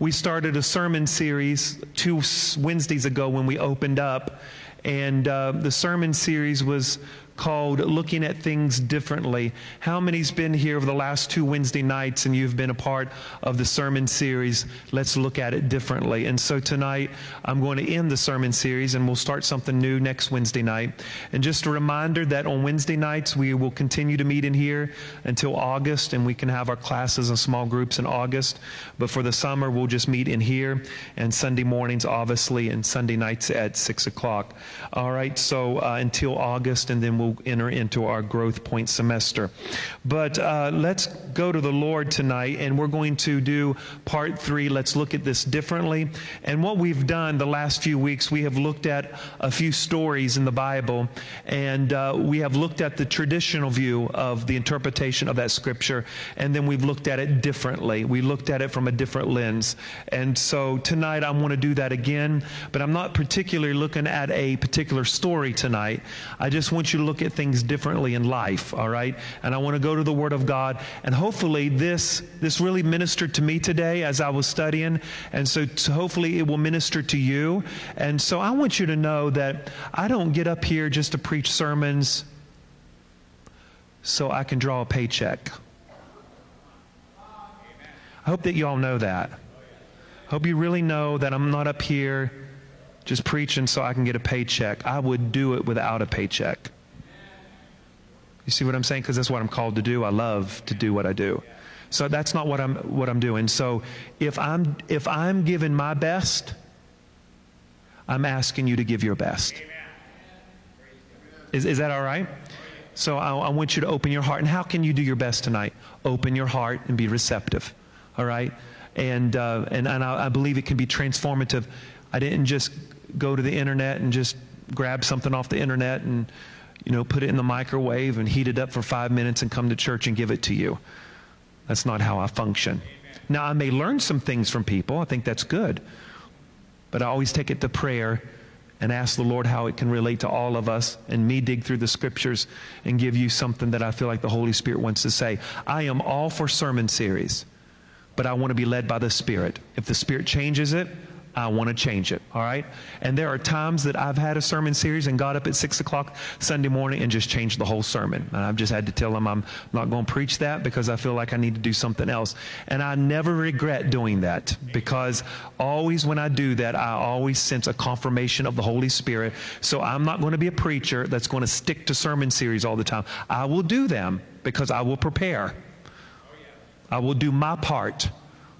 We started a sermon series two Wednesdays ago when we opened up, and uh, the sermon series was called Looking at Things Differently. How many's been here over the last two Wednesday nights and you've been a part of the sermon series? Let's look at it differently. And so tonight, I'm going to end the sermon series and we'll start something new next Wednesday night. And just a reminder that on Wednesday nights, we will continue to meet in here until August and we can have our classes and small groups in August. But for the summer, we'll just meet in here and Sunday mornings, obviously, and Sunday nights at 6 o'clock. All right, so uh, until August, and then we'll will enter into our growth point semester. But uh, let's go to the Lord tonight, and we're going to do part three. Let's look at this differently. And what we've done the last few weeks, we have looked at a few stories in the Bible, and uh, we have looked at the traditional view of the interpretation of that scripture, and then we've looked at it differently. We looked at it from a different lens. And so tonight I want to do that again, but I'm not particularly looking at a particular story tonight. I just want you to look look at things differently in life, all right? And I want to go to the Word of God. And hopefully, this, this really ministered to me today as I was studying. And so, hopefully, it will minister to you. And so, I want you to know that I don't get up here just to preach sermons so I can draw a paycheck. I hope that you all know that. I hope you really know that I'm not up here just preaching so I can get a paycheck. I would do it without a paycheck. You see what I'm saying? Because that's what I'm called to do. I love to do what I do. So that's not what I'm what I'm doing. So if I'm if I'm giving my best, I'm asking you to give your best. Is, is that all right? So I, I want you to open your heart. And how can you do your best tonight? Open your heart and be receptive. All right? And, uh, and, and I, I believe it can be transformative. I didn't just go to the internet and just grab something off the internet and you know, put it in the microwave and heat it up for five minutes and come to church and give it to you. That's not how I function. Now, I may learn some things from people. I think that's good. But I always take it to prayer and ask the Lord how it can relate to all of us and me dig through the scriptures and give you something that I feel like the Holy Spirit wants to say. I am all for sermon series, but I want to be led by the Spirit. If the Spirit changes it, I want to change it. All right? And there are times that I've had a sermon series and got up at 6 o'clock Sunday morning and just changed the whole sermon. And I've just had to tell them I'm not going to preach that because I feel like I need to do something else. And I never regret doing that because always when I do that, I always sense a confirmation of the Holy Spirit. So I'm not going to be a preacher that's going to stick to sermon series all the time. I will do them because I will prepare. I will do my part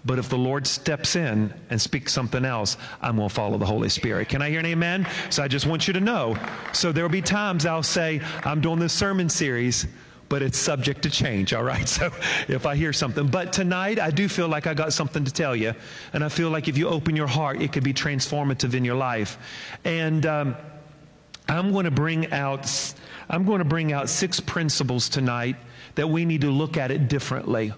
but if the Lord steps in and speaks something else, I'm going to follow the Holy Spirit. Can I hear an amen? So I just want you to know. So there will be times I'll say, I'm doing this sermon series, but it's subject to change, all right? So if I hear something. But tonight, I do feel like I got something to tell you. And I feel like if you open your heart, it could be transformative in your life. And um, I'm going to bring out. I'm going to bring out six principles tonight that we need to look at it differently.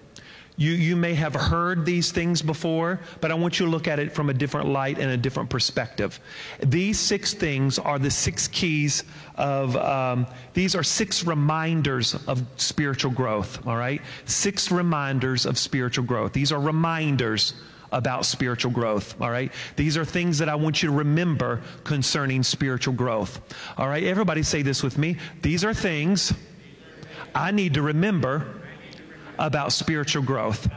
You, you may have heard these things before, but I want you to look at it from a different light and a different perspective. These six things are the six keys of, um, these are six reminders of spiritual growth, all right? Six reminders of spiritual growth. These are reminders about spiritual growth. All right. These are things that I want you to remember concerning spiritual growth. All right. Everybody say this with me. These are things I need to remember about spiritual growth.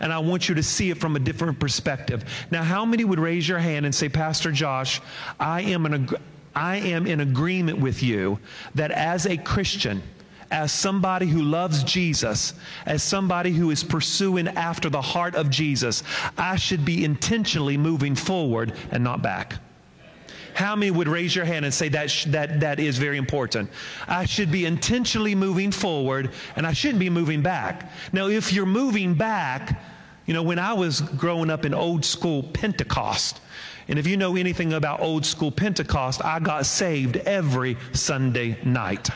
And I want you to see it from a different perspective. Now, how many would raise your hand and say, Pastor Josh, I am, an, I am in agreement with you that as a Christian, as somebody who loves Jesus, as somebody who is pursuing after the heart of Jesus, I should be intentionally moving forward and not back. How many would raise your hand and say that, sh- that, that is very important? I should be intentionally moving forward and I shouldn't be moving back. Now, if you're moving back, you know, when I was growing up in old school Pentecost, and if you know anything about old school Pentecost, I got saved every Sunday night.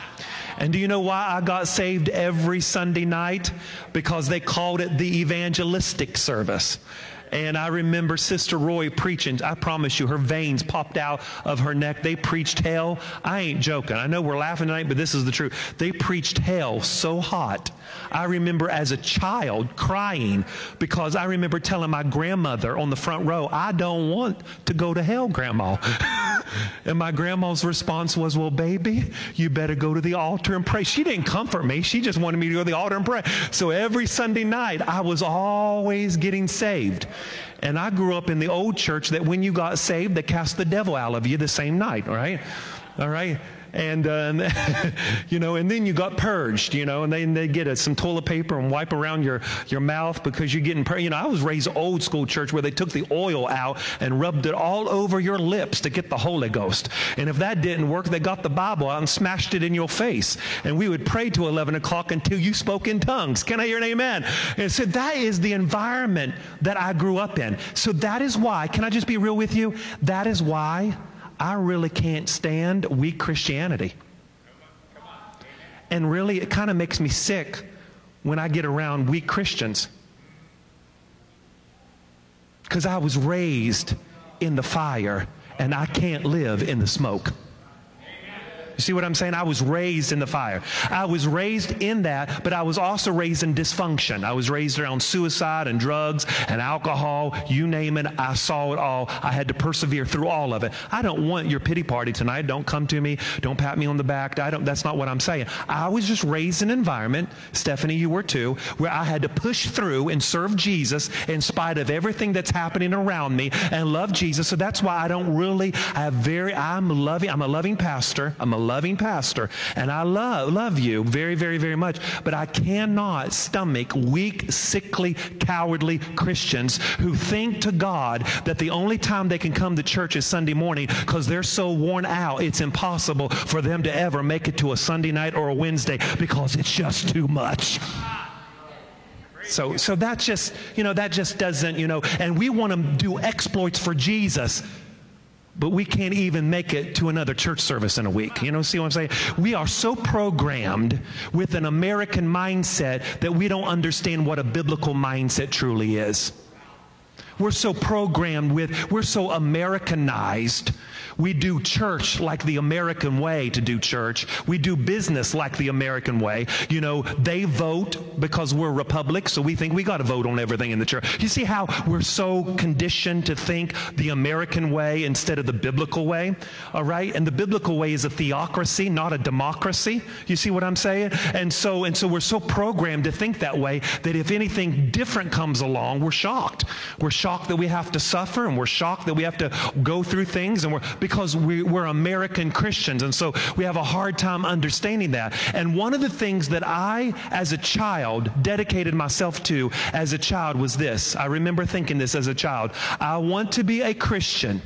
And do you know why I got saved every Sunday night? Because they called it the evangelistic service. And I remember Sister Roy preaching. I promise you, her veins popped out of her neck. They preached hell. I ain't joking. I know we're laughing tonight, but this is the truth. They preached hell so hot. I remember as a child crying because I remember telling my grandmother on the front row, I don't want to go to hell, Grandma. and my grandma's response was, Well, baby, you better go to the altar and pray. She didn't comfort me. She just wanted me to go to the altar and pray. So every Sunday night, I was always getting saved. And I grew up in the old church that when you got saved, they cast the devil out of you the same night, all right? All right? And, uh, you know, and then you got purged, you know, and then they get a, some toilet paper and wipe around your, your mouth because you're getting purged. You know, I was raised old school church where they took the oil out and rubbed it all over your lips to get the Holy Ghost. And if that didn't work, they got the Bible out and smashed it in your face. And we would pray to 11 o'clock until you spoke in tongues. Can I hear an amen? And so that is the environment that I grew up in. So that is why, can I just be real with you? That is why I really can't stand weak Christianity. And really, it kind of makes me sick when I get around weak Christians. Because I was raised in the fire and I can't live in the smoke. You see what I'm saying? I was raised in the fire. I was raised in that, but I was also raised in dysfunction. I was raised around suicide and drugs and alcohol. You name it, I saw it all. I had to persevere through all of it. I don't want your pity party tonight. Don't come to me. Don't pat me on the back. I don't, that's not what I'm saying. I was just raised in an environment, Stephanie, you were too, where I had to push through and serve Jesus in spite of everything that's happening around me and love Jesus. So that's why I don't really, I have very, I'm loving, I'm a loving pastor. I'm a loving pastor, and I love, love you very, very, very much, but I cannot stomach weak, sickly, cowardly Christians who think to God that the only time they can come to church is Sunday morning because they're so worn out, it's impossible for them to ever make it to a Sunday night or a Wednesday because it's just too much. So, so that just, you know, that just doesn't, you know, and we want to do exploits for Jesus but we can't even make it to another church service in a week. You know, see what I'm saying? We are so programmed with an American mindset that we don't understand what a biblical mindset truly is. We're so programmed with, we're so Americanized we do church like the American way to do church. We do business like the American way. You know, they vote because we're republic, so we think we got to vote on everything in the church. You see how we're so conditioned to think the American way instead of the biblical way? All right? And the biblical way is a theocracy, not a democracy. You see what I'm saying? And so and so we're so programmed to think that way that if anything different comes along, we're shocked. We're shocked that we have to suffer and we're shocked that we have to go through things and we're because we, we're American Christians. And so we have a hard time understanding that. And one of the things that I, as a child, dedicated myself to as a child was this. I remember thinking this as a child. I want to be a Christian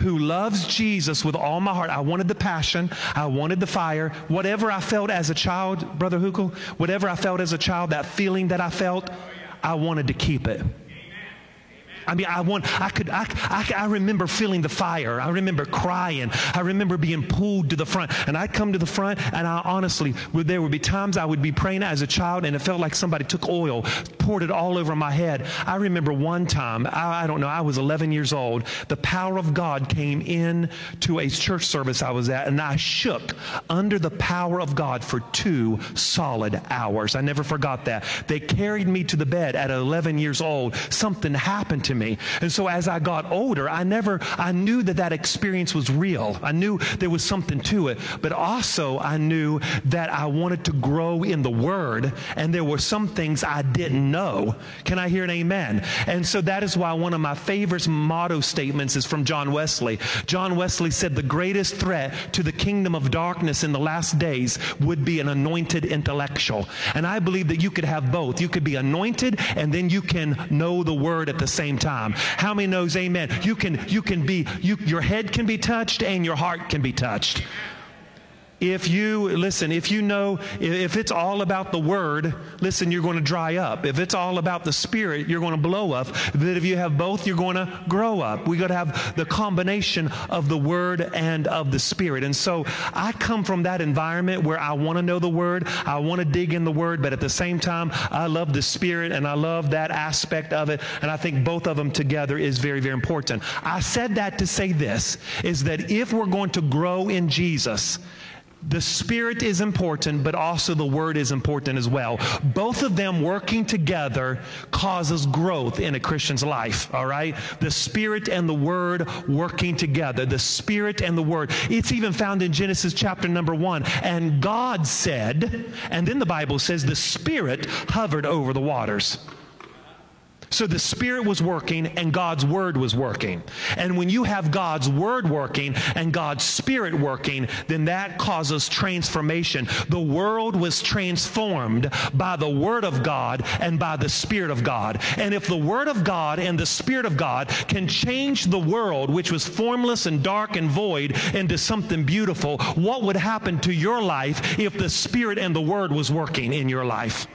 who loves Jesus with all my heart. I wanted the passion. I wanted the fire. Whatever I felt as a child, Brother Hukel, whatever I felt as a child, that feeling that I felt, I wanted to keep it. I mean, I want, I could, I, I, I remember feeling the fire. I remember crying. I remember being pulled to the front. And I'd come to the front, and I honestly, there would be times I would be praying as a child, and it felt like somebody took oil, poured it all over my head. I remember one time, I, I don't know, I was 11 years old. The power of God came in to a church service I was at, and I shook under the power of God for two solid hours. I never forgot that. They carried me to the bed at 11 years old. Something happened to me me. And so as I got older, I never, I knew that that experience was real. I knew there was something to it, but also I knew that I wanted to grow in the Word, and there were some things I didn't know. Can I hear an amen? And so that is why one of my favorite motto statements is from John Wesley. John Wesley said, The greatest threat to the kingdom of darkness in the last days would be an anointed intellectual. And I believe that you could have both. You could be anointed, and then you can know the Word at the same time time. How many knows amen? You can, you can be, you, your head can be touched and your heart can be touched. If you, listen, if you know, if it's all about the word, listen, you're going to dry up. If it's all about the spirit, you're going to blow up. But if you have both, you're going to grow up. We got to have the combination of the word and of the spirit. And so I come from that environment where I want to know the word, I want to dig in the word, but at the same time, I love the spirit and I love that aspect of it. And I think both of them together is very, very important. I said that to say this is that if we're going to grow in Jesus, the Spirit is important, but also the Word is important as well. Both of them working together causes growth in a Christian's life, all right? The Spirit and the Word working together. The Spirit and the Word. It's even found in Genesis chapter number one. And God said, and then the Bible says the Spirit hovered over the waters. So the Spirit was working and God's Word was working. And when you have God's Word working and God's Spirit working, then that causes transformation. The world was transformed by the Word of God and by the Spirit of God. And if the Word of God and the Spirit of God can change the world, which was formless and dark and void, into something beautiful, what would happen to your life if the Spirit and the Word was working in your life?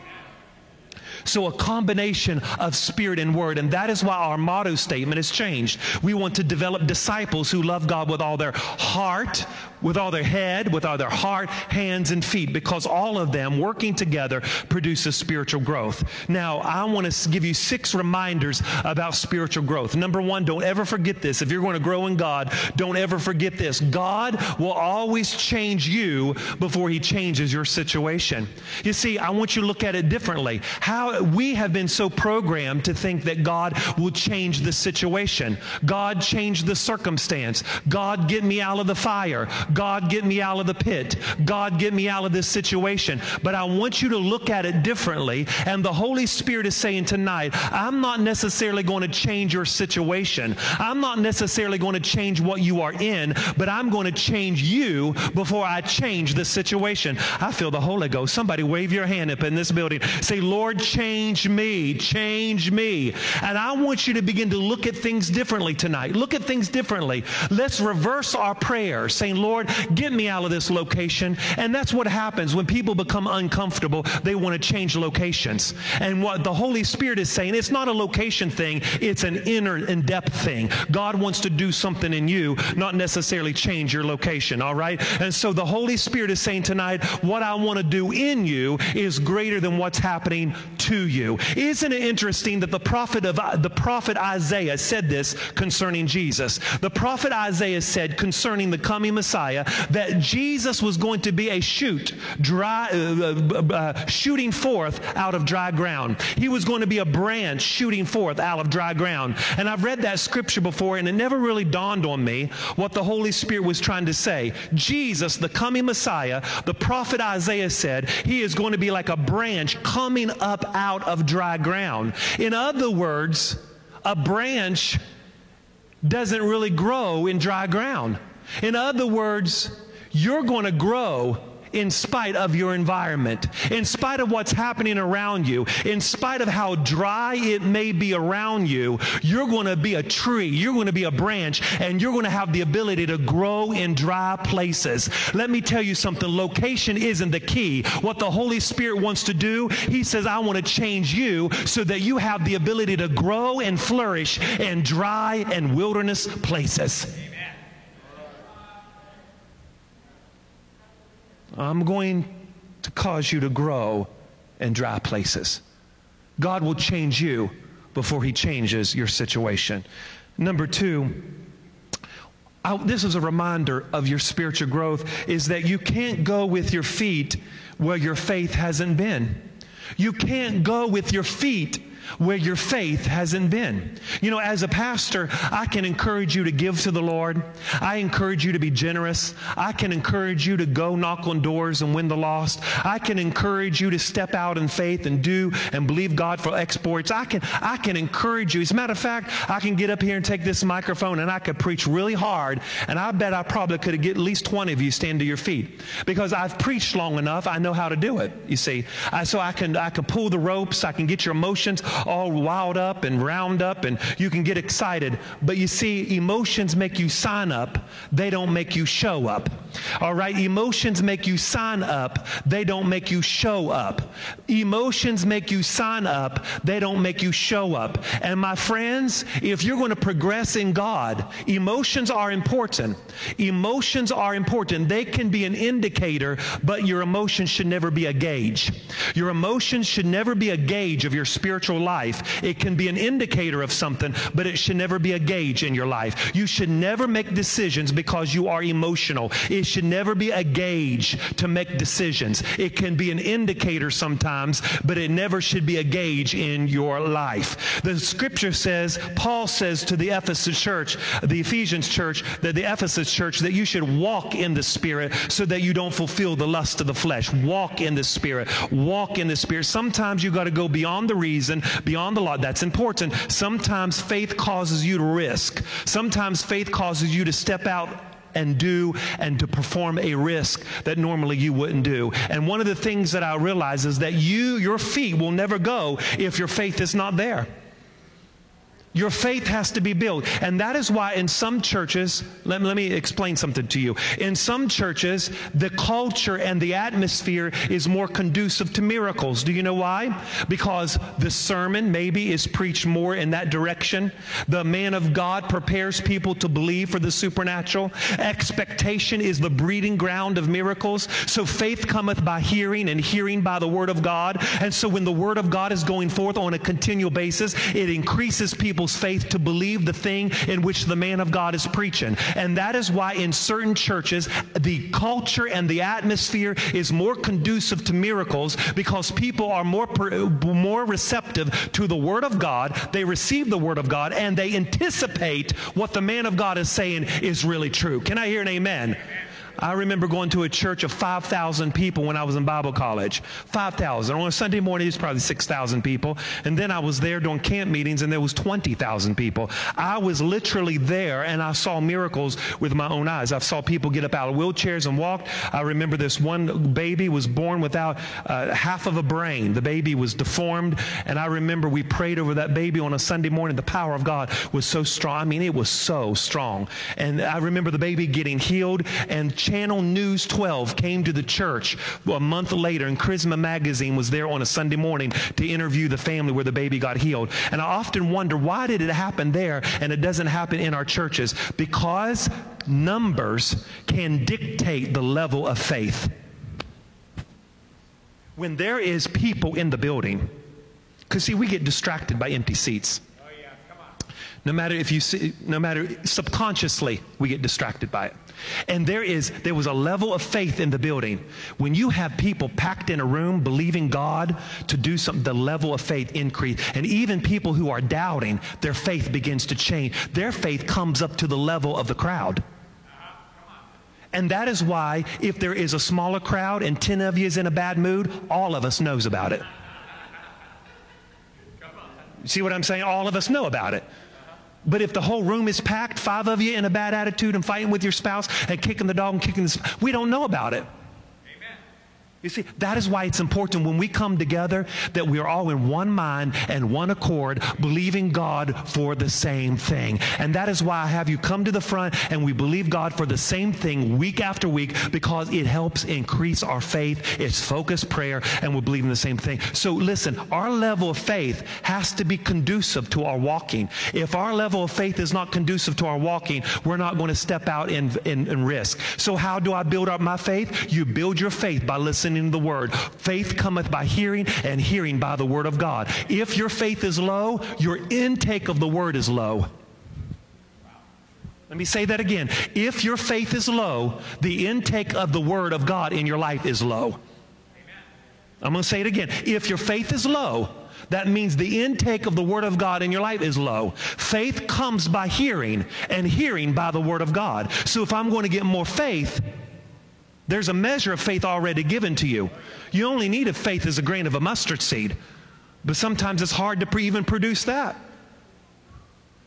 So, a combination of spirit and word. And that is why our motto statement has changed. We want to develop disciples who love God with all their heart, with all their head, with all their heart, hands, and feet, because all of them working together produces spiritual growth. Now, I want to give you six reminders about spiritual growth. Number one, don't ever forget this. If you're going to grow in God, don't ever forget this. God will always change you before he changes your situation. You see, I want you to look at it differently. How we have been so programmed to think that God will change the situation. God change the circumstance. God get me out of the fire. God, get me out of the pit. God, get me out of this situation. But I want you to look at it differently. And the Holy Spirit is saying tonight, I'm not necessarily going to change your situation. I'm not necessarily going to change what you are in, but I'm going to change you before I change the situation. I feel the Holy Ghost. Somebody wave your hand up in this building. Say, Lord, change me. Change me. And I want you to begin to look at things differently tonight. Look at things differently. Let's reverse our prayer, saying, Lord, get me out of this location. And that's what happens when people become uncomfortable. They want to change locations. And what the Holy Spirit is saying, it's not a location thing, it's an inner and depth thing. God wants to do something in you, not necessarily change your location, all right? And so the Holy Spirit is saying tonight, what I want to do in you is greater than what's happening to you. Isn't it interesting that the prophet of the prophet Isaiah said this concerning Jesus? The prophet Isaiah said concerning the coming Messiah, Messiah that Jesus was going to be a shoot, dry, uh, uh, uh, shooting forth out of dry ground. He was going to be a branch shooting forth out of dry ground. And I've read that scripture before, and it never really dawned on me what the Holy Spirit was trying to say. Jesus, the coming Messiah, the prophet Isaiah said, he is going to be like a branch coming up out of dry ground. In other words, a branch doesn't really grow in dry ground. In other words, you're going to grow in spite of your environment, in spite of what's happening around you, in spite of how dry it may be around you, you're going to be a tree, you're going to be a branch, and you're going to have the ability to grow in dry places. Let me tell you something location isn't the key. What the Holy Spirit wants to do, He says, I want to change you so that you have the ability to grow and flourish in dry and wilderness places. I'm going to cause you to grow in dry places. God will change you before He changes your situation. Number two, I, this is a reminder of your spiritual growth is that you can't go with your feet where your faith hasn't been. You can't go with your feet where your faith hasn't been. You know, as a pastor, I can encourage you to give to the Lord. I encourage you to be generous. I can encourage you to go knock on doors and win the lost. I can encourage you to step out in faith and do and believe God for exports. I can, I can encourage you. As a matter of fact, I can get up here and take this microphone and I could preach really hard, and I bet I probably could get at least 20 of you stand to your feet because I've preached long enough. I know how to do it, you see. I, so I can, I can pull the ropes. I can get your emotions all wound up and round up and you can get excited. But you see, emotions make you sign up, they don't make you show up. All right, emotions make you sign up, they don't make you show up. Emotions make you sign up, they don't make you show up. And my friends, if you're going to progress in God, emotions are important. Emotions are important. They can be an indicator, but your emotions should never be a gauge. Your emotions should never be a gauge of your spiritual life. It can be an indicator of something, but it should never be a gauge in your life. You should never make decisions because you are emotional. It should never be a gauge to make decisions. It can be an indicator sometimes, but it never should be a gauge in your life. The scripture says, Paul says to the Ephesus church, the Ephesians church, that the Ephesus church, that you should walk in the Spirit so that you don't fulfill the lust of the flesh. Walk in the Spirit. Walk in the Spirit. Sometimes you got to go beyond the reason, beyond the law. That's important. Sometimes faith causes you to risk. Sometimes faith causes you to step out and do and to perform a risk that normally you wouldn't do. And one of the things that I realize is that you, your feet will never go if your faith is not there. Your faith has to be built. And that is why in some churches, let, let, me explain something to you. In some churches, the culture and the atmosphere is more conducive to miracles. Do you know why? Because the sermon maybe is preached more in that direction. The man of God prepares people to believe for the supernatural. Expectation is the breeding ground of miracles. So faith cometh by hearing, and hearing by the word of God. And so when the word of God is going forth on a continual basis, it increases people people's faith to believe the thing in which the man of God is preaching. And that is why in certain churches, the culture and the atmosphere is more conducive to miracles because people are more, more receptive to the Word of God. They receive the Word of God and they anticipate what the man of God is saying is really true. Can I hear an amen? I remember going to a church of 5,000 people when I was in Bible college. 5,000. On a Sunday morning, it's probably 6,000 people. And then I was there doing camp meetings and there was 20,000 people. I was literally there and I saw miracles with my own eyes. I saw people get up out of wheelchairs and walk. I remember this one baby was born without uh, half of a brain. The baby was deformed. And I remember we prayed over that baby on a Sunday morning. The power of God was so strong. I mean, it was so strong. And I remember the baby getting healed and Channel News 12 came to the church a month later, and Charisma Magazine was there on a Sunday morning to interview the family where the baby got healed. And I often wonder why did it happen there and it doesn't happen in our churches? Because numbers can dictate the level of faith. When there is people in the building, because see, we get distracted by empty seats. No matter if you see, no matter subconsciously, we get distracted by it. And there is, there was a level of faith in the building. When you have people packed in a room believing God to do something, the level of faith increase. And even people who are doubting, their faith begins to change. Their faith comes up to the level of the crowd. And that is why if there is a smaller crowd and 10 of you is in a bad mood, all of us knows about it. See what I'm saying? All of us know about it. But if the whole room is packed, five of you in a bad attitude and fighting with your spouse and kicking the dog and kicking the, we don't know about it. You see, that is why it's important when we come together that we are all in one mind and one accord, believing God for the same thing. And that is why I have you come to the front and we believe God for the same thing week after week because it helps increase our faith. It's focused prayer and we believe in the same thing. So listen, our level of faith has to be conducive to our walking. If our level of faith is not conducive to our walking, we're not going to step out in, in risk. So how do I build up my faith? You build your faith by listening listening the word. Faith cometh by hearing, and hearing by the word of God. If your faith is low, your intake of the word is low. Let me say that again. If your faith is low, the intake of the Word of God in your life is low. I'm going to say it again. If your faith is low, that means the intake of the Word of God in your life is low. Faith comes by hearing, and hearing by the Word of God. So if I'm going to get more faith, there's a measure of faith already given to you. You only need a faith as a grain of a mustard seed. But sometimes it's hard to pre- even produce that.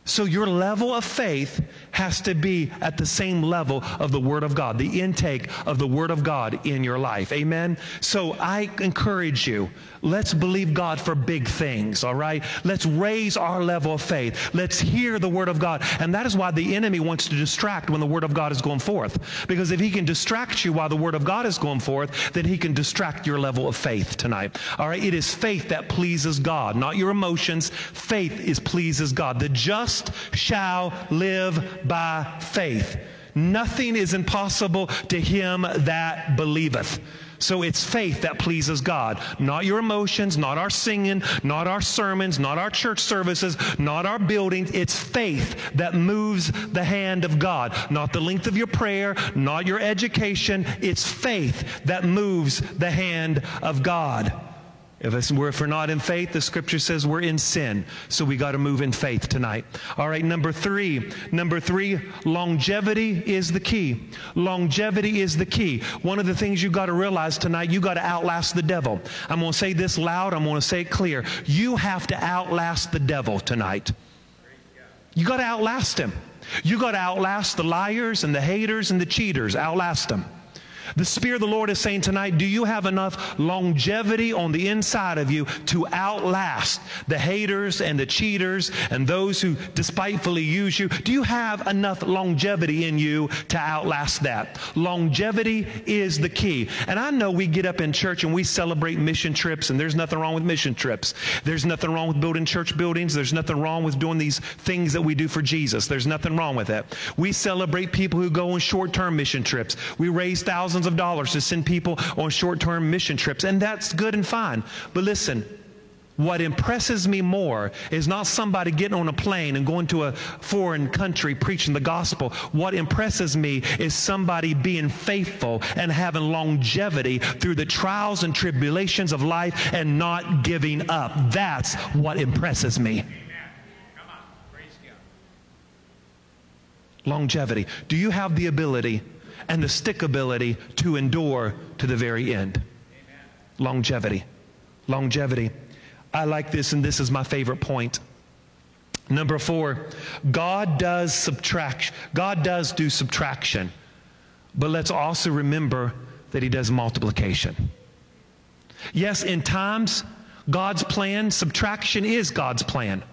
So your level of faith has to be at the same level of the Word of God, the intake of the Word of God in your life. Amen? So I encourage you, let's believe God for big things, all right? Let's raise our level of faith. Let's hear the Word of God. And that is why the enemy wants to distract when the Word of God is going forth. Because if he can distract you while the Word of God is going forth, then he can distract your level of faith tonight. All right? It is faith that pleases God, not your emotions. Faith is pleases God. The just shall live by faith. Nothing is impossible to him that believeth. So it's faith that pleases God, not your emotions, not our singing, not our sermons, not our church services, not our buildings. It's faith that moves the hand of God, not the length of your prayer, not your education. It's faith that moves the hand of God. If, we're, if we're not in faith, the scripture says we're in sin. So we got to move in faith tonight. All right, number three. Number three, longevity is the key. Longevity is the key. One of the things you got to realize tonight, you got to outlast the devil. I'm going to say this loud, I'm going to say it clear. You have to outlast the devil tonight. You got to outlast him. You got to outlast the liars and the haters and the cheaters. Outlast them. The Spirit of the Lord is saying tonight, do you have enough longevity on the inside of you to outlast the haters and the cheaters and those who despitefully use you? Do you have enough longevity in you to outlast that? Longevity is the key. And I know we get up in church and we celebrate mission trips, and there's nothing wrong with mission trips. There's nothing wrong with building church buildings. There's nothing wrong with doing these things that we do for Jesus. There's nothing wrong with that. We celebrate people who go on short term mission trips. We raise thousands thousands of dollars to send people on short term mission trips, and that's good and fine. But listen, what impresses me more is not somebody getting on a plane and going to a foreign country preaching the gospel. What impresses me is somebody being faithful and having longevity through the trials and tribulations of life and not giving up. That's what impresses me. Longevity. Do you have the ability and the stickability to endure to the very end. Amen. Longevity. Longevity. I like this, and this is my favorite point. Number four, God does subtraction. God does do subtraction, but let's also remember that He does multiplication. Yes, in times, God's plan, subtraction is God's plan.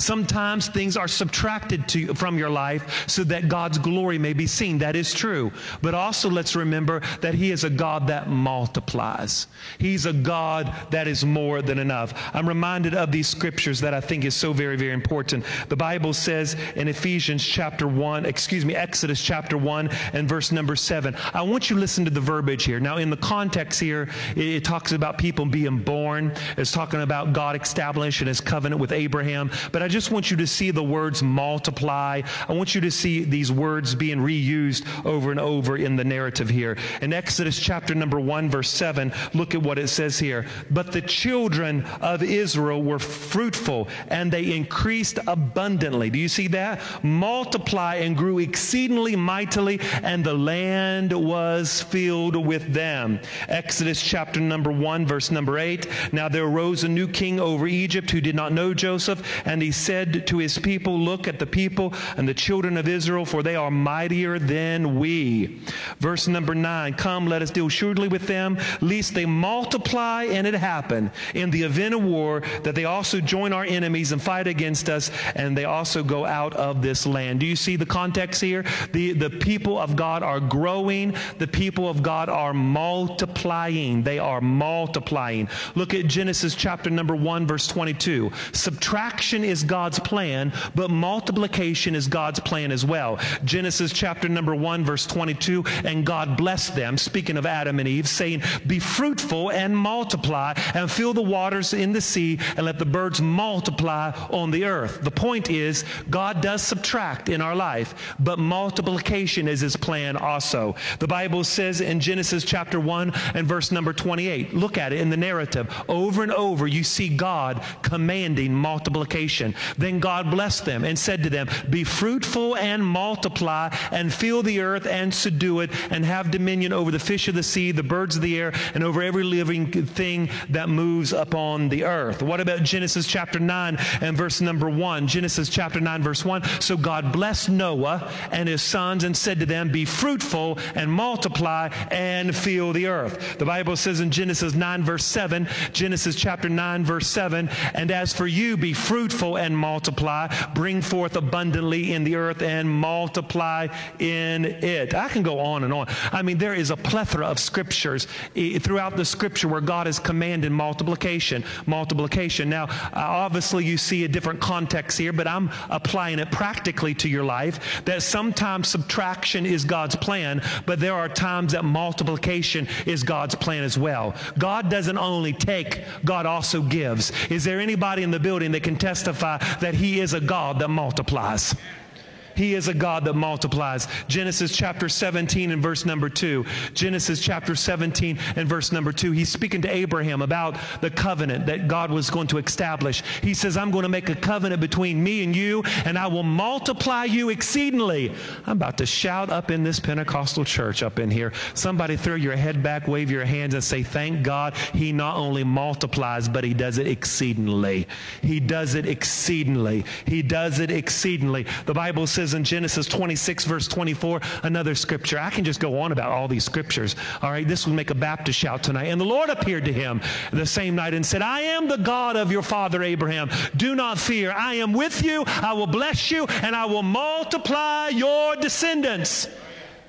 Sometimes things are subtracted to, from your life so that God's glory may be seen. That is true. But also let's remember that He is a God that multiplies. He's a God that is more than enough. I'm reminded of these scriptures that I think is so very, very important. The Bible says in Ephesians chapter 1, excuse me, Exodus chapter 1 and verse number 7. I want you to listen to the verbiage here. Now, in the context here, it, it talks about people being born. It's talking about God establishing his covenant with Abraham. But I just want you to see the words multiply. I want you to see these words being reused over and over in the narrative here. In Exodus chapter number 1, verse 7, look at what it says here. But the children of Israel were fruitful and they increased abundantly. Do you see that? Multiply and grew exceedingly mightily, and the land was filled with them. Exodus chapter number 1, verse number 8. Now there arose a new king over Egypt who did not know Joseph, and he said to his people, Look at the people and the children of Israel, for they are mightier than we. Verse number nine Come, let us deal shrewdly with them, lest they multiply and it happen in the event of war that they also join our enemies and fight against us, and they also go out of this land. Do you see the context here? The, the people of God are growing, the people of God are multiplying. They are multiplying. Look at Genesis chapter number 1, verse 22. Subtraction is God's plan, but multiplication is God's plan as well. Genesis chapter number 1, verse 22, and God blessed them, speaking of Adam and Eve, saying, Be fruitful and multiply, and fill the waters in the sea, and let the birds multiply on the earth. The point is, God does subtract in our life, but multiplication is his plan also. The Bible says in Genesis chapter 1 and verse number 28, look at it in the narrative Over and over, you see God commanding multiplication. Then God blessed them and said to them, Be fruitful and multiply, and fill the earth and subdue it, and have dominion over the fish of the sea, the birds of the air, and over every living thing that moves upon the earth. What about Genesis chapter 9 and verse number 1? Genesis chapter 9, verse 1. So God blessed Noah and his sons and said to them, Be fruitful and multiply and fill the earth. The Bible says in Genesis 9, verse 7, Genesis chapter 9, verse 7, and as for you, be fruitful and multiply, bring forth abundantly in the earth and multiply in it. I can go on and on. I mean, there is a plethora of scriptures eh, throughout the scripture where God has commanded multiplication, multiplication. Now, obviously, you see a different context here, but I'm applying it practically to your life that sometimes subtraction is God's plan, but there are times that multiplication is God's plan as well. God doesn't only take, God also gives. Is there anybody in the building that can testify that He is a God that multiplies? He is a God that multiplies. Genesis chapter 17 and verse number 2. Genesis chapter 17 and verse number 2. He's speaking to Abraham about the covenant that God was going to establish. He says, I'm going to make a covenant between me and you, and I will multiply you exceedingly. I'm about to shout up in this Pentecostal church up in here. Somebody throw your head back, wave your hands, and say, Thank God he not only multiplies, but he does it exceedingly. He does it exceedingly. He does it exceedingly. The Bible says, in Genesis 26, verse 24, another scripture. I can just go on about all these scriptures. All right, this would make a Baptist shout tonight. And the Lord appeared to him the same night and said, I am the God of your father Abraham. Do not fear. I am with you. I will bless you, and I will multiply your descendants.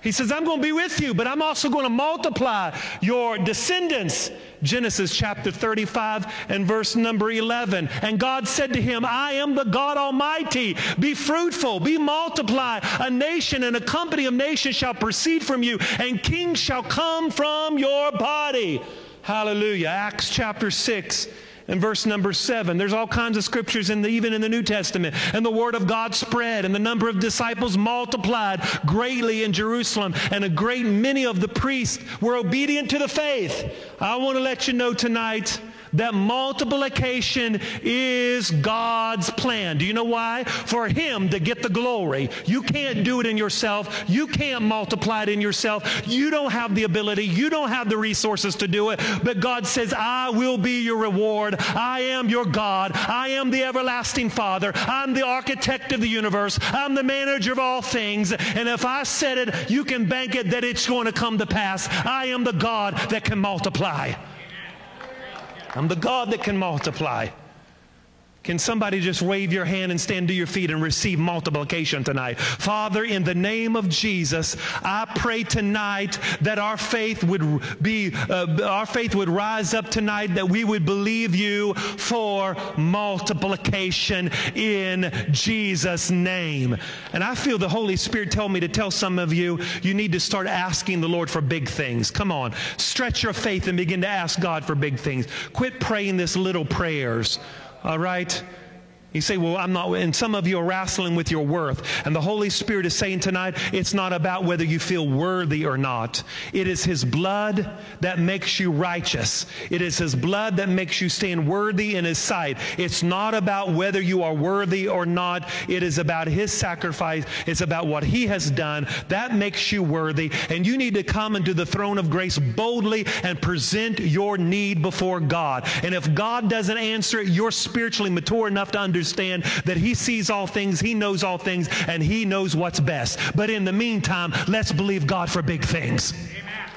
He says, I'm going to be with you, but I'm also going to multiply your descendants. Genesis chapter 35 and verse number 11. And God said to him, I am the God Almighty. Be fruitful, be multiply. A nation and a company of nations shall proceed from you, and kings shall come from your body. Hallelujah. Acts chapter 6 in verse number seven. There's all kinds of scriptures in the, even in the New Testament. And the word of God spread, and the number of disciples multiplied greatly in Jerusalem, and a great many of the priests were obedient to the faith. I want to let you know tonight that multiplication is God's plan. Do you know why? For Him to get the glory. You can't do it in yourself. You can't multiply it in yourself. You don't have the ability. You don't have the resources to do it. But God says, I will be your reward. I am your God. I am the everlasting Father. I'm the architect of the universe. I'm the manager of all things. And if I said it, you can bank it that it's going to come to pass. I am the God that can multiply. I'm the God that can multiply. Can somebody just wave your hand and stand to your feet and receive multiplication tonight? Father, in the name of Jesus, I pray tonight that our faith would be, uh, our faith would rise up tonight, that we would believe you for multiplication in Jesus' name. And I feel the Holy Spirit tell me to tell some of you, you need to start asking the Lord for big things. Come on, stretch your faith and begin to ask God for big things. Quit praying this little prayers. All right? You say, well, I'm not, and some of you are wrestling with your worth. And the Holy Spirit is saying tonight, it's not about whether you feel worthy or not. It is His blood that makes you righteous. It is His blood that makes you stand worthy in His sight. It's not about whether you are worthy or not. It is about His sacrifice. It's about what He has done. That makes you worthy. And you need to come into the throne of grace boldly and present your need before God. And if God doesn't answer it, you're spiritually mature enough to understand understand that He sees all things, He knows all things, and He knows what's best. But in the meantime, let's believe God for big things. Amen.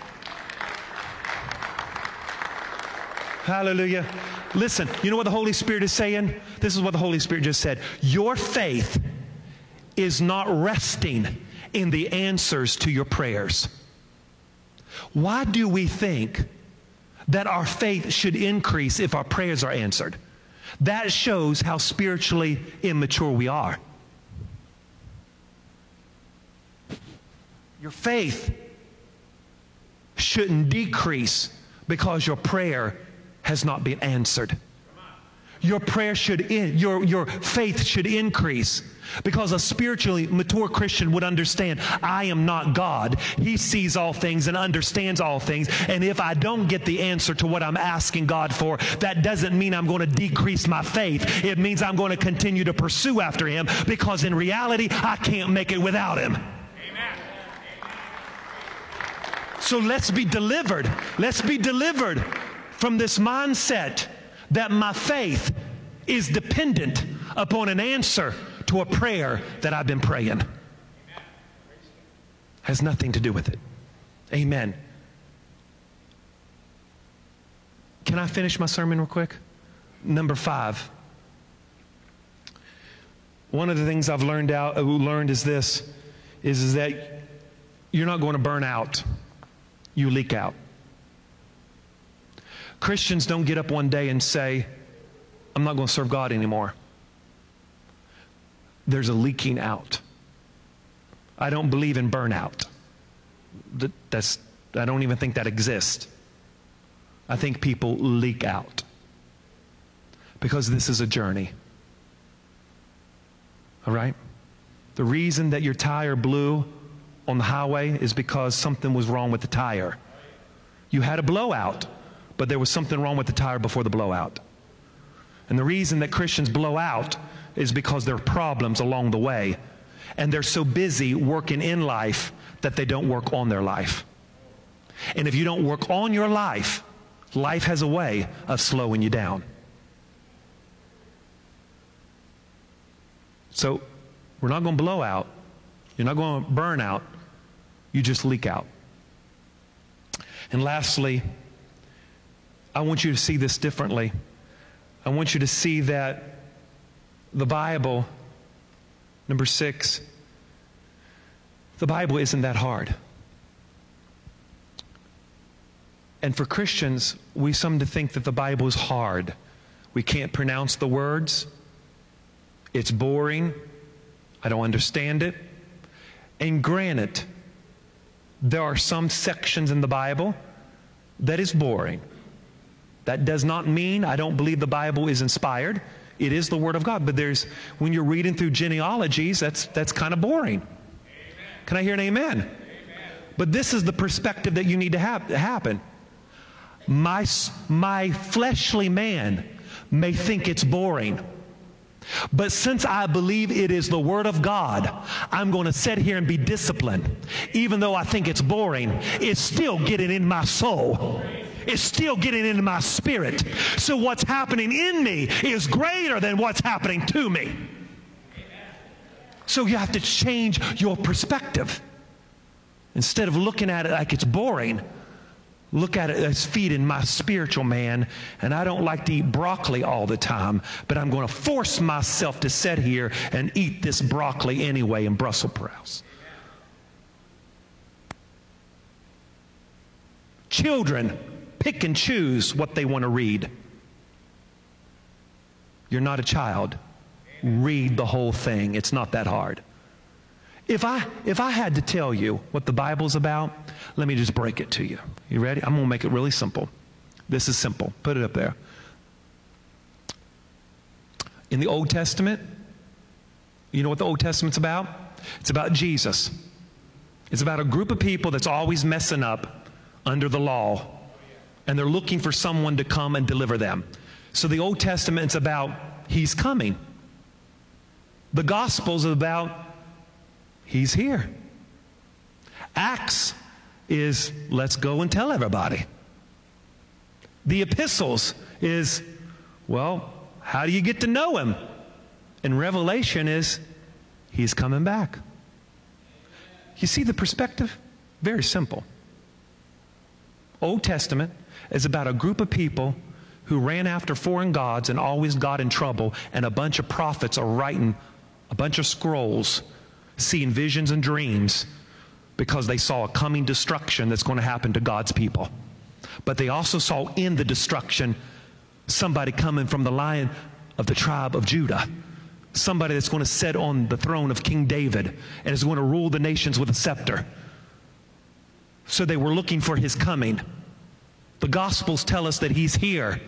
Hallelujah. Listen, you know what the Holy Spirit is saying? This is what the Holy Spirit just said. Your faith is not resting in the answers to your prayers. Why do we think that our faith should increase if our prayers are answered? That shows how spiritually immature we are. Your faith shouldn't decrease because your prayer has not been answered. Your prayer should, in, your, your faith should increase. Because a spiritually mature Christian would understand, I am not God. He sees all things and understands all things. And if I don't get the answer to what I'm asking God for, that doesn't mean I'm going to decrease my faith. It means I'm going to continue to pursue after Him because in reality, I can't make it without Him. Amen. So let's be delivered. Let's be delivered from this mindset that my faith is dependent upon an answer to a prayer that I've been praying. Has nothing to do with it. Amen. Can I finish my sermon real quick? Number five. One of the things I've learned out uh, learned is this is, is that you're not going to burn out. You leak out. Christians don't get up one day and say, I'm not going to serve God anymore there's a leaking out. I don't believe in burnout. That's, I don't even think that exists. I think people leak out because this is a journey. All right? The reason that your tire blew on the highway is because something was wrong with the tire. You had a blowout, but there was something wrong with the tire before the blowout. And the reason that Christians blow out is because there are problems along the way. And they're so busy working in life that they don't work on their life. And if you don't work on your life, life has a way of slowing you down. So we're not going to blow out. You're not going to burn out. You just leak out. And lastly, I want you to see this differently. I want you to see that the Bible, number six, the Bible isn't that hard. And for Christians, we seem to think that the Bible is hard. We can't pronounce the words. It's boring. I don't understand it. And granted, there are some sections in the Bible that is boring. That does not mean I don't believe the Bible is inspired. It is the Word of God. But there's, when you're reading through genealogies, that's, that's kind of boring. Amen. Can I hear an amen? amen? But this is the perspective that you need to have to happen. My, my fleshly man may think it's boring. But since I believe it is the Word of God, I'm going to sit here and be disciplined. Even though I think it's boring, it's still getting in my soul is still getting into my spirit. So what's happening in me is greater than what's happening to me. So you have to change your perspective. Instead of looking at it like it's boring, look at it as feeding my spiritual man. And I don't like to eat broccoli all the time, but I'm going to force myself to sit here and eat this broccoli anyway in Brussels sprouts. Children pick and choose what they want to read. You're not a child. Read the whole thing. It's not that hard. If I, if I had to tell you what the Bible's about, let me just break it to you. You ready? I'm going to make it really simple. This is simple. Put it up there. In the Old Testament, you know what the Old Testament's about? It's about Jesus. It's about a group of people that's always messing up under the law and they're looking for someone to come and deliver them. So the Old Testament's about He's coming. The Gospel's about He's here. Acts is let's go and tell everybody. The epistles is, well, how do you get to know Him? And Revelation is, He's coming back. You see the perspective? Very simple. Old Testament, is about a group of people who ran after foreign gods and always got in trouble, and a bunch of prophets are writing a bunch of scrolls, seeing visions and dreams because they saw a coming destruction that's going to happen to God's people. But they also saw in the destruction somebody coming from the lion of the tribe of Judah. Somebody that's going to sit on the throne of King David and is going to rule the nations with a scepter. So they were looking for his coming. The Gospels tell us that he's here.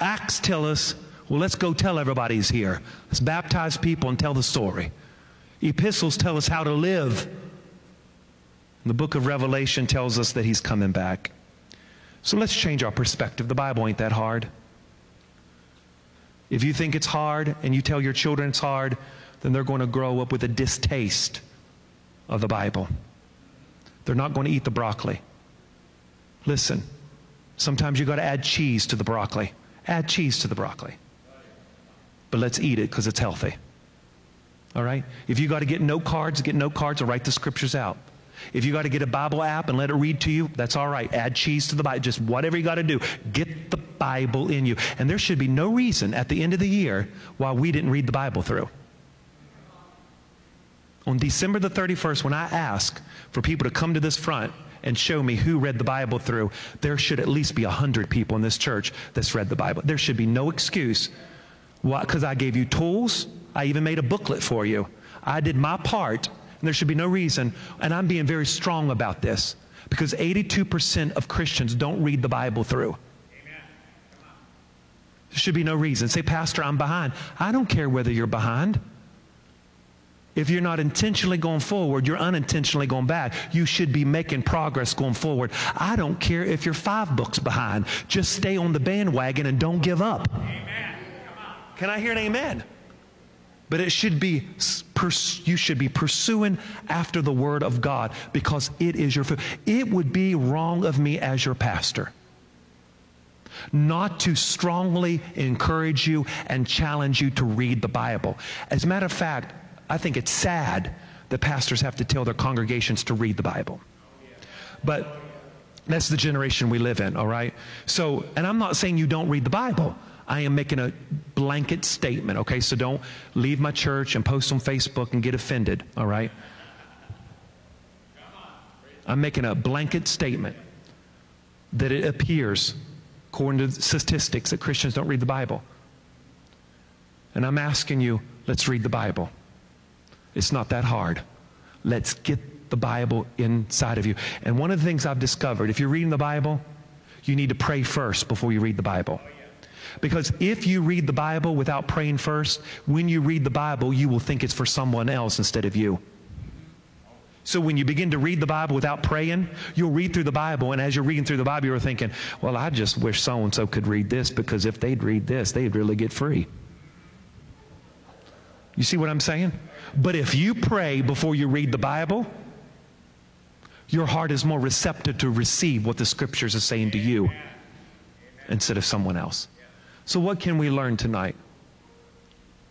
Acts tell us Well, let's go tell everybody he's here. Let's baptize people and tell the story. Epistles tell us how to live. The book of Revelation tells us that he's coming back. So let's change our perspective. The Bible ain't that hard. If you think it's hard and you tell your children it's hard, then they're going to grow up with a distaste of the Bible. They're not going to eat the broccoli. Listen, sometimes you got to add cheese to the broccoli. Add cheese to the broccoli. But let's eat it because it's healthy. All right? If you got to get note cards, get note cards or write the scriptures out. If you got to get a Bible app and let it read to you, that's all right. Add cheese to the Bible. Just whatever you got to do. Get the Bible in you. And there should be no reason at the end of the year why we didn't read the Bible through. On December the 31st, when I ask for people to come to this front and show me who read the Bible through, there should at least be 100 people in this church that's read the Bible. There should be no excuse. Why? Because I gave you tools. I even made a booklet for you. I did my part, and there should be no reason. And I'm being very strong about this because 82% of Christians don't read the Bible through. There should be no reason. Say, Pastor, I'm behind. I don't care whether you're behind. If you're not intentionally going forward, you're unintentionally going back. You should be making progress going forward. I don't care if you're five books behind. Just stay on the bandwagon and don't give up. Amen. Can I hear an amen? But it should be, you should be pursuing after the word of God because it is your food. It would be wrong of me as your pastor not to strongly encourage you and challenge you to read the Bible. As a matter of fact, I think it's sad that pastors have to tell their congregations to read the Bible. But that's the generation we live in, all right? So, and I'm not saying you don't read the Bible. I am making a blanket statement, okay? So don't leave my church and post on Facebook and get offended, all right? I'm making a blanket statement that it appears, according to statistics, that Christians don't read the Bible. And I'm asking you, let's read the Bible. It's not that hard. Let's get the Bible inside of you. And one of the things I've discovered, if you're reading the Bible, you need to pray first before you read the Bible. Because if you read the Bible without praying first, when you read the Bible, you will think it's for someone else instead of you. So when you begin to read the Bible without praying, you'll read through the Bible, and as you're reading through the Bible, you're thinking, well, I just wish so and so could read this because if they'd read this, they'd really get free. You see what I'm saying? But if you pray before you read the Bible, your heart is more receptive to receive what the scriptures are saying to you instead of someone else. So, what can we learn tonight?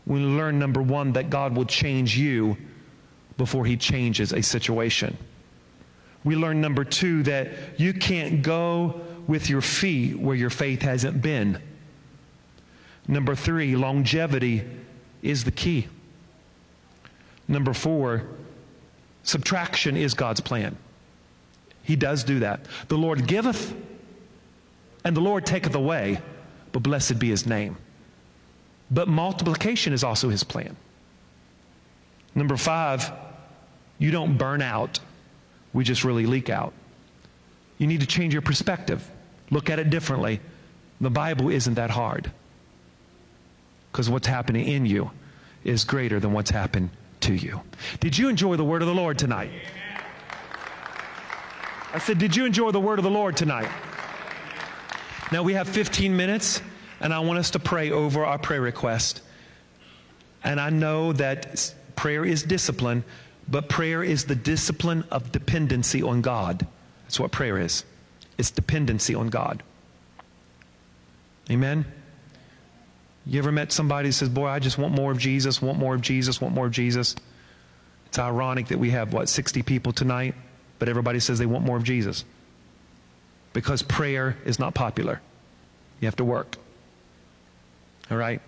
We learn, number one, that God will change you before he changes a situation. We learn, number two, that you can't go with your feet where your faith hasn't been. Number three, longevity is the key. Number four, subtraction is God's plan. He does do that. The Lord giveth, and the Lord taketh away, but blessed be his name. But multiplication is also his plan. Number five, you don't burn out, we just really leak out. You need to change your perspective, look at it differently. The Bible isn't that hard because what's happening in you is greater than what's happened to you. Did you enjoy the word of the Lord tonight? I said, Did you enjoy the word of the Lord tonight? Now we have 15 minutes, and I want us to pray over our prayer request. And I know that prayer is discipline, but prayer is the discipline of dependency on God. That's what prayer is it's dependency on God. Amen? You ever met somebody who says, Boy, I just want more of Jesus, want more of Jesus, want more of Jesus? It's ironic that we have, what, 60 people tonight, but everybody says they want more of Jesus. Because prayer is not popular. You have to work. All right?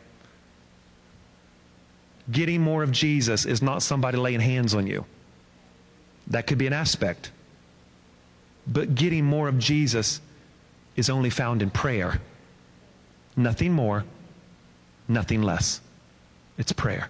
Getting more of Jesus is not somebody laying hands on you. That could be an aspect. But getting more of Jesus is only found in prayer. Nothing more, nothing less. It's prayer.